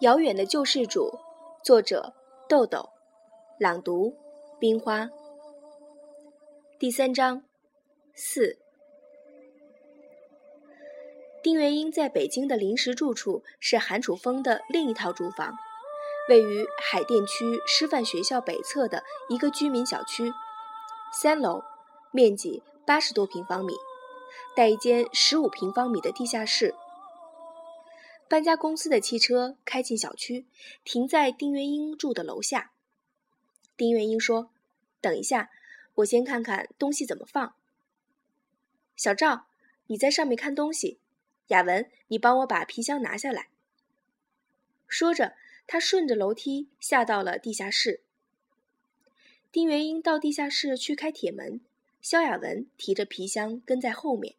遥远的救世主，作者豆豆，朗读冰花。第三章四。丁元英在北京的临时住处是韩楚风的另一套住房，位于海淀区师范学校北侧的一个居民小区，三楼，面积八十多平方米，带一间十五平方米的地下室。搬家公司的汽车开进小区，停在丁元英住的楼下。丁元英说：“等一下，我先看看东西怎么放。”小赵，你在上面看东西。雅文，你帮我把皮箱拿下来。说着，他顺着楼梯下到了地下室。丁元英到地下室去开铁门，肖雅文提着皮箱跟在后面。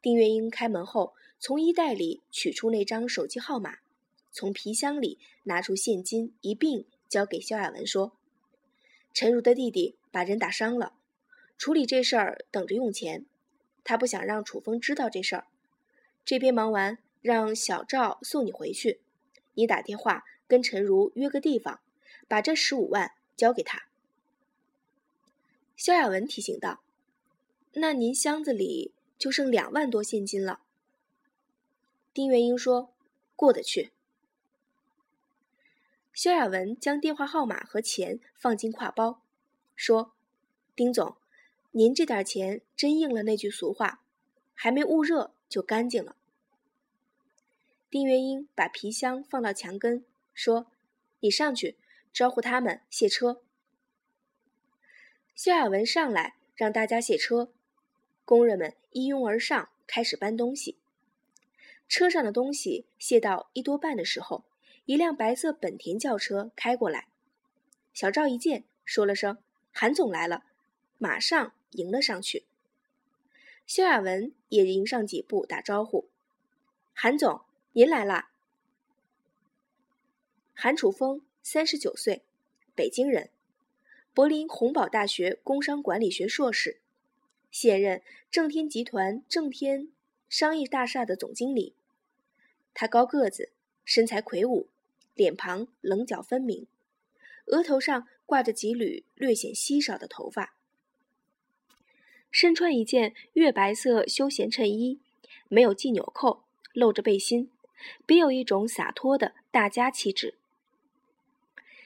丁元英开门后，从衣袋里取出那张手机号码，从皮箱里拿出现金一并交给肖亚文，说：“陈如的弟弟把人打伤了，处理这事儿等着用钱，他不想让楚风知道这事儿。”这边忙完，让小赵送你回去。你打电话跟陈如约个地方，把这十五万交给他。肖亚文提醒道：“那您箱子里就剩两万多现金了。”丁元英说：“过得去。”肖亚文将电话号码和钱放进挎包，说：“丁总，您这点钱真应了那句俗话，还没焐热。”就干净了。丁元英把皮箱放到墙根，说：“你上去招呼他们卸车。”肖亚文上来让大家卸车，工人们一拥而上，开始搬东西。车上的东西卸到一多半的时候，一辆白色本田轿车开过来。小赵一见，说了声：“韩总来了！”马上迎了上去。肖亚文也迎上几步打招呼：“韩总，您来啦。”韩楚风，三十九岁，北京人，柏林洪堡大学工商管理学硕士，现任正天集团正天商业大厦的总经理。他高个子，身材魁梧，脸庞棱角分明，额头上挂着几缕略显稀少的头发。身穿一件月白色休闲衬衣，没有系纽扣，露着背心，别有一种洒脱的大家气质。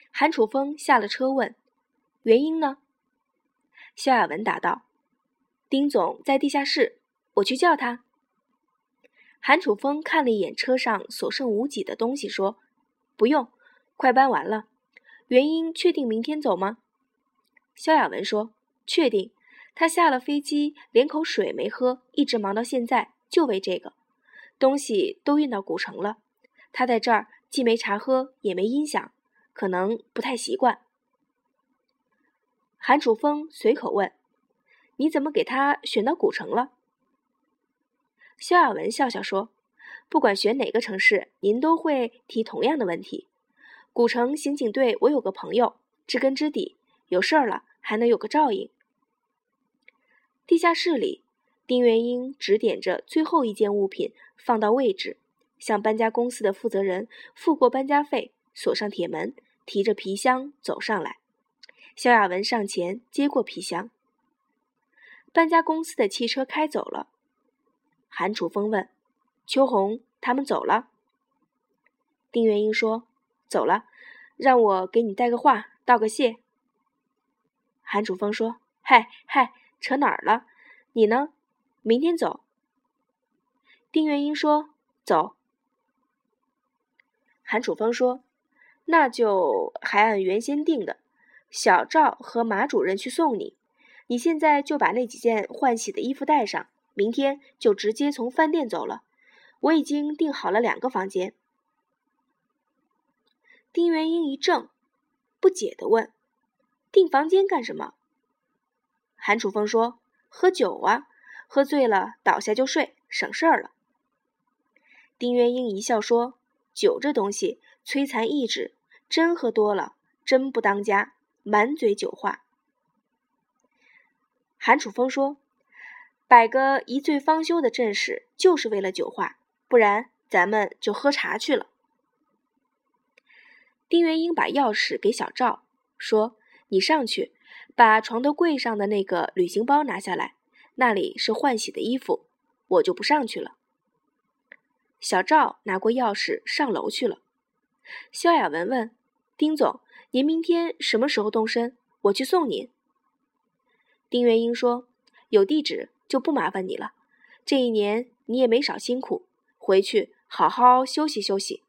韩楚风下了车问：“原因呢？”肖亚文答道：“丁总在地下室，我去叫他。”韩楚风看了一眼车上所剩无几的东西，说：“不用，快搬完了。原因确定明天走吗？”肖亚文说：“确定。”他下了飞机，连口水没喝，一直忙到现在，就为这个。东西都运到古城了，他在这儿既没茶喝，也没音响，可能不太习惯。韩楚风随口问：“你怎么给他选到古城了？”肖亚文笑笑说：“不管选哪个城市，您都会提同样的问题。古城刑警队，我有个朋友，知根知底，有事儿了还能有个照应。”地下室里，丁元英指点着最后一件物品放到位置，向搬家公司的负责人付过搬家费，锁上铁门，提着皮箱走上来。肖亚文上前接过皮箱。搬家公司的汽车开走了。韩楚风问：“秋红他们走了？”丁元英说：“走了，让我给你带个话，道个谢。”韩楚风说：“嗨嗨。”扯哪儿了？你呢？明天走。丁元英说：“走。”韩楚风说：“那就还按原先定的，小赵和马主任去送你。你现在就把那几件换洗的衣服带上，明天就直接从饭店走了。我已经订好了两个房间。”丁元英一怔，不解的问：“订房间干什么？”韩楚风说：“喝酒啊，喝醉了倒下就睡，省事儿了。”丁元英一笑说：“酒这东西摧残意志，真喝多了真不当家，满嘴酒话。”韩楚风说：“摆个一醉方休的阵势，就是为了酒话，不然咱们就喝茶去了。”丁元英把钥匙给小赵，说：“你上去，把床头柜上的那个旅行包拿下来，那里是换洗的衣服，我就不上去了。”小赵拿过钥匙上楼去了。萧亚文问：“丁总，您明天什么时候动身？我去送您。”丁元英说：“有地址就不麻烦你了。这一年你也没少辛苦，回去好好休息休息。”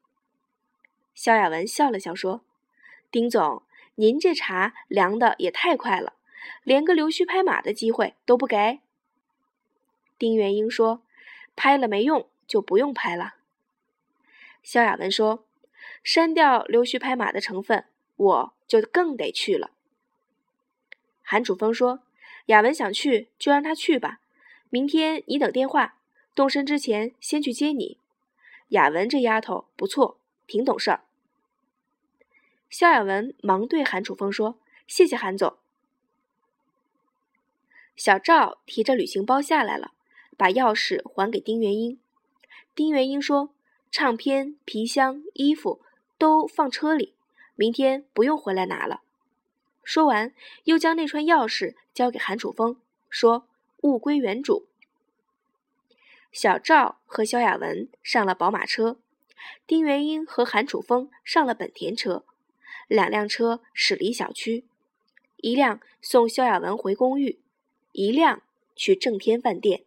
萧亚文笑了笑说：“丁总，您这茶凉的也太快了，连个溜须拍马的机会都不给。”丁元英说：“拍了没用，就不用拍了。”萧亚文说：“删掉溜须拍马的成分，我就更得去了。”韩楚风说：“亚文想去就让他去吧，明天你等电话，动身之前先去接你。雅文这丫头不错。”挺懂事儿。肖亚文忙对韩楚风说：“谢谢韩总。”小赵提着旅行包下来了，把钥匙还给丁元英。丁元英说：“唱片、皮箱、衣服都放车里，明天不用回来拿了。”说完，又将那串钥匙交给韩楚风，说：“物归原主。”小赵和萧亚文上了宝马车。丁元英和韩楚风上了本田车，两辆车驶离小区，一辆送萧亚文回公寓，一辆去正天饭店。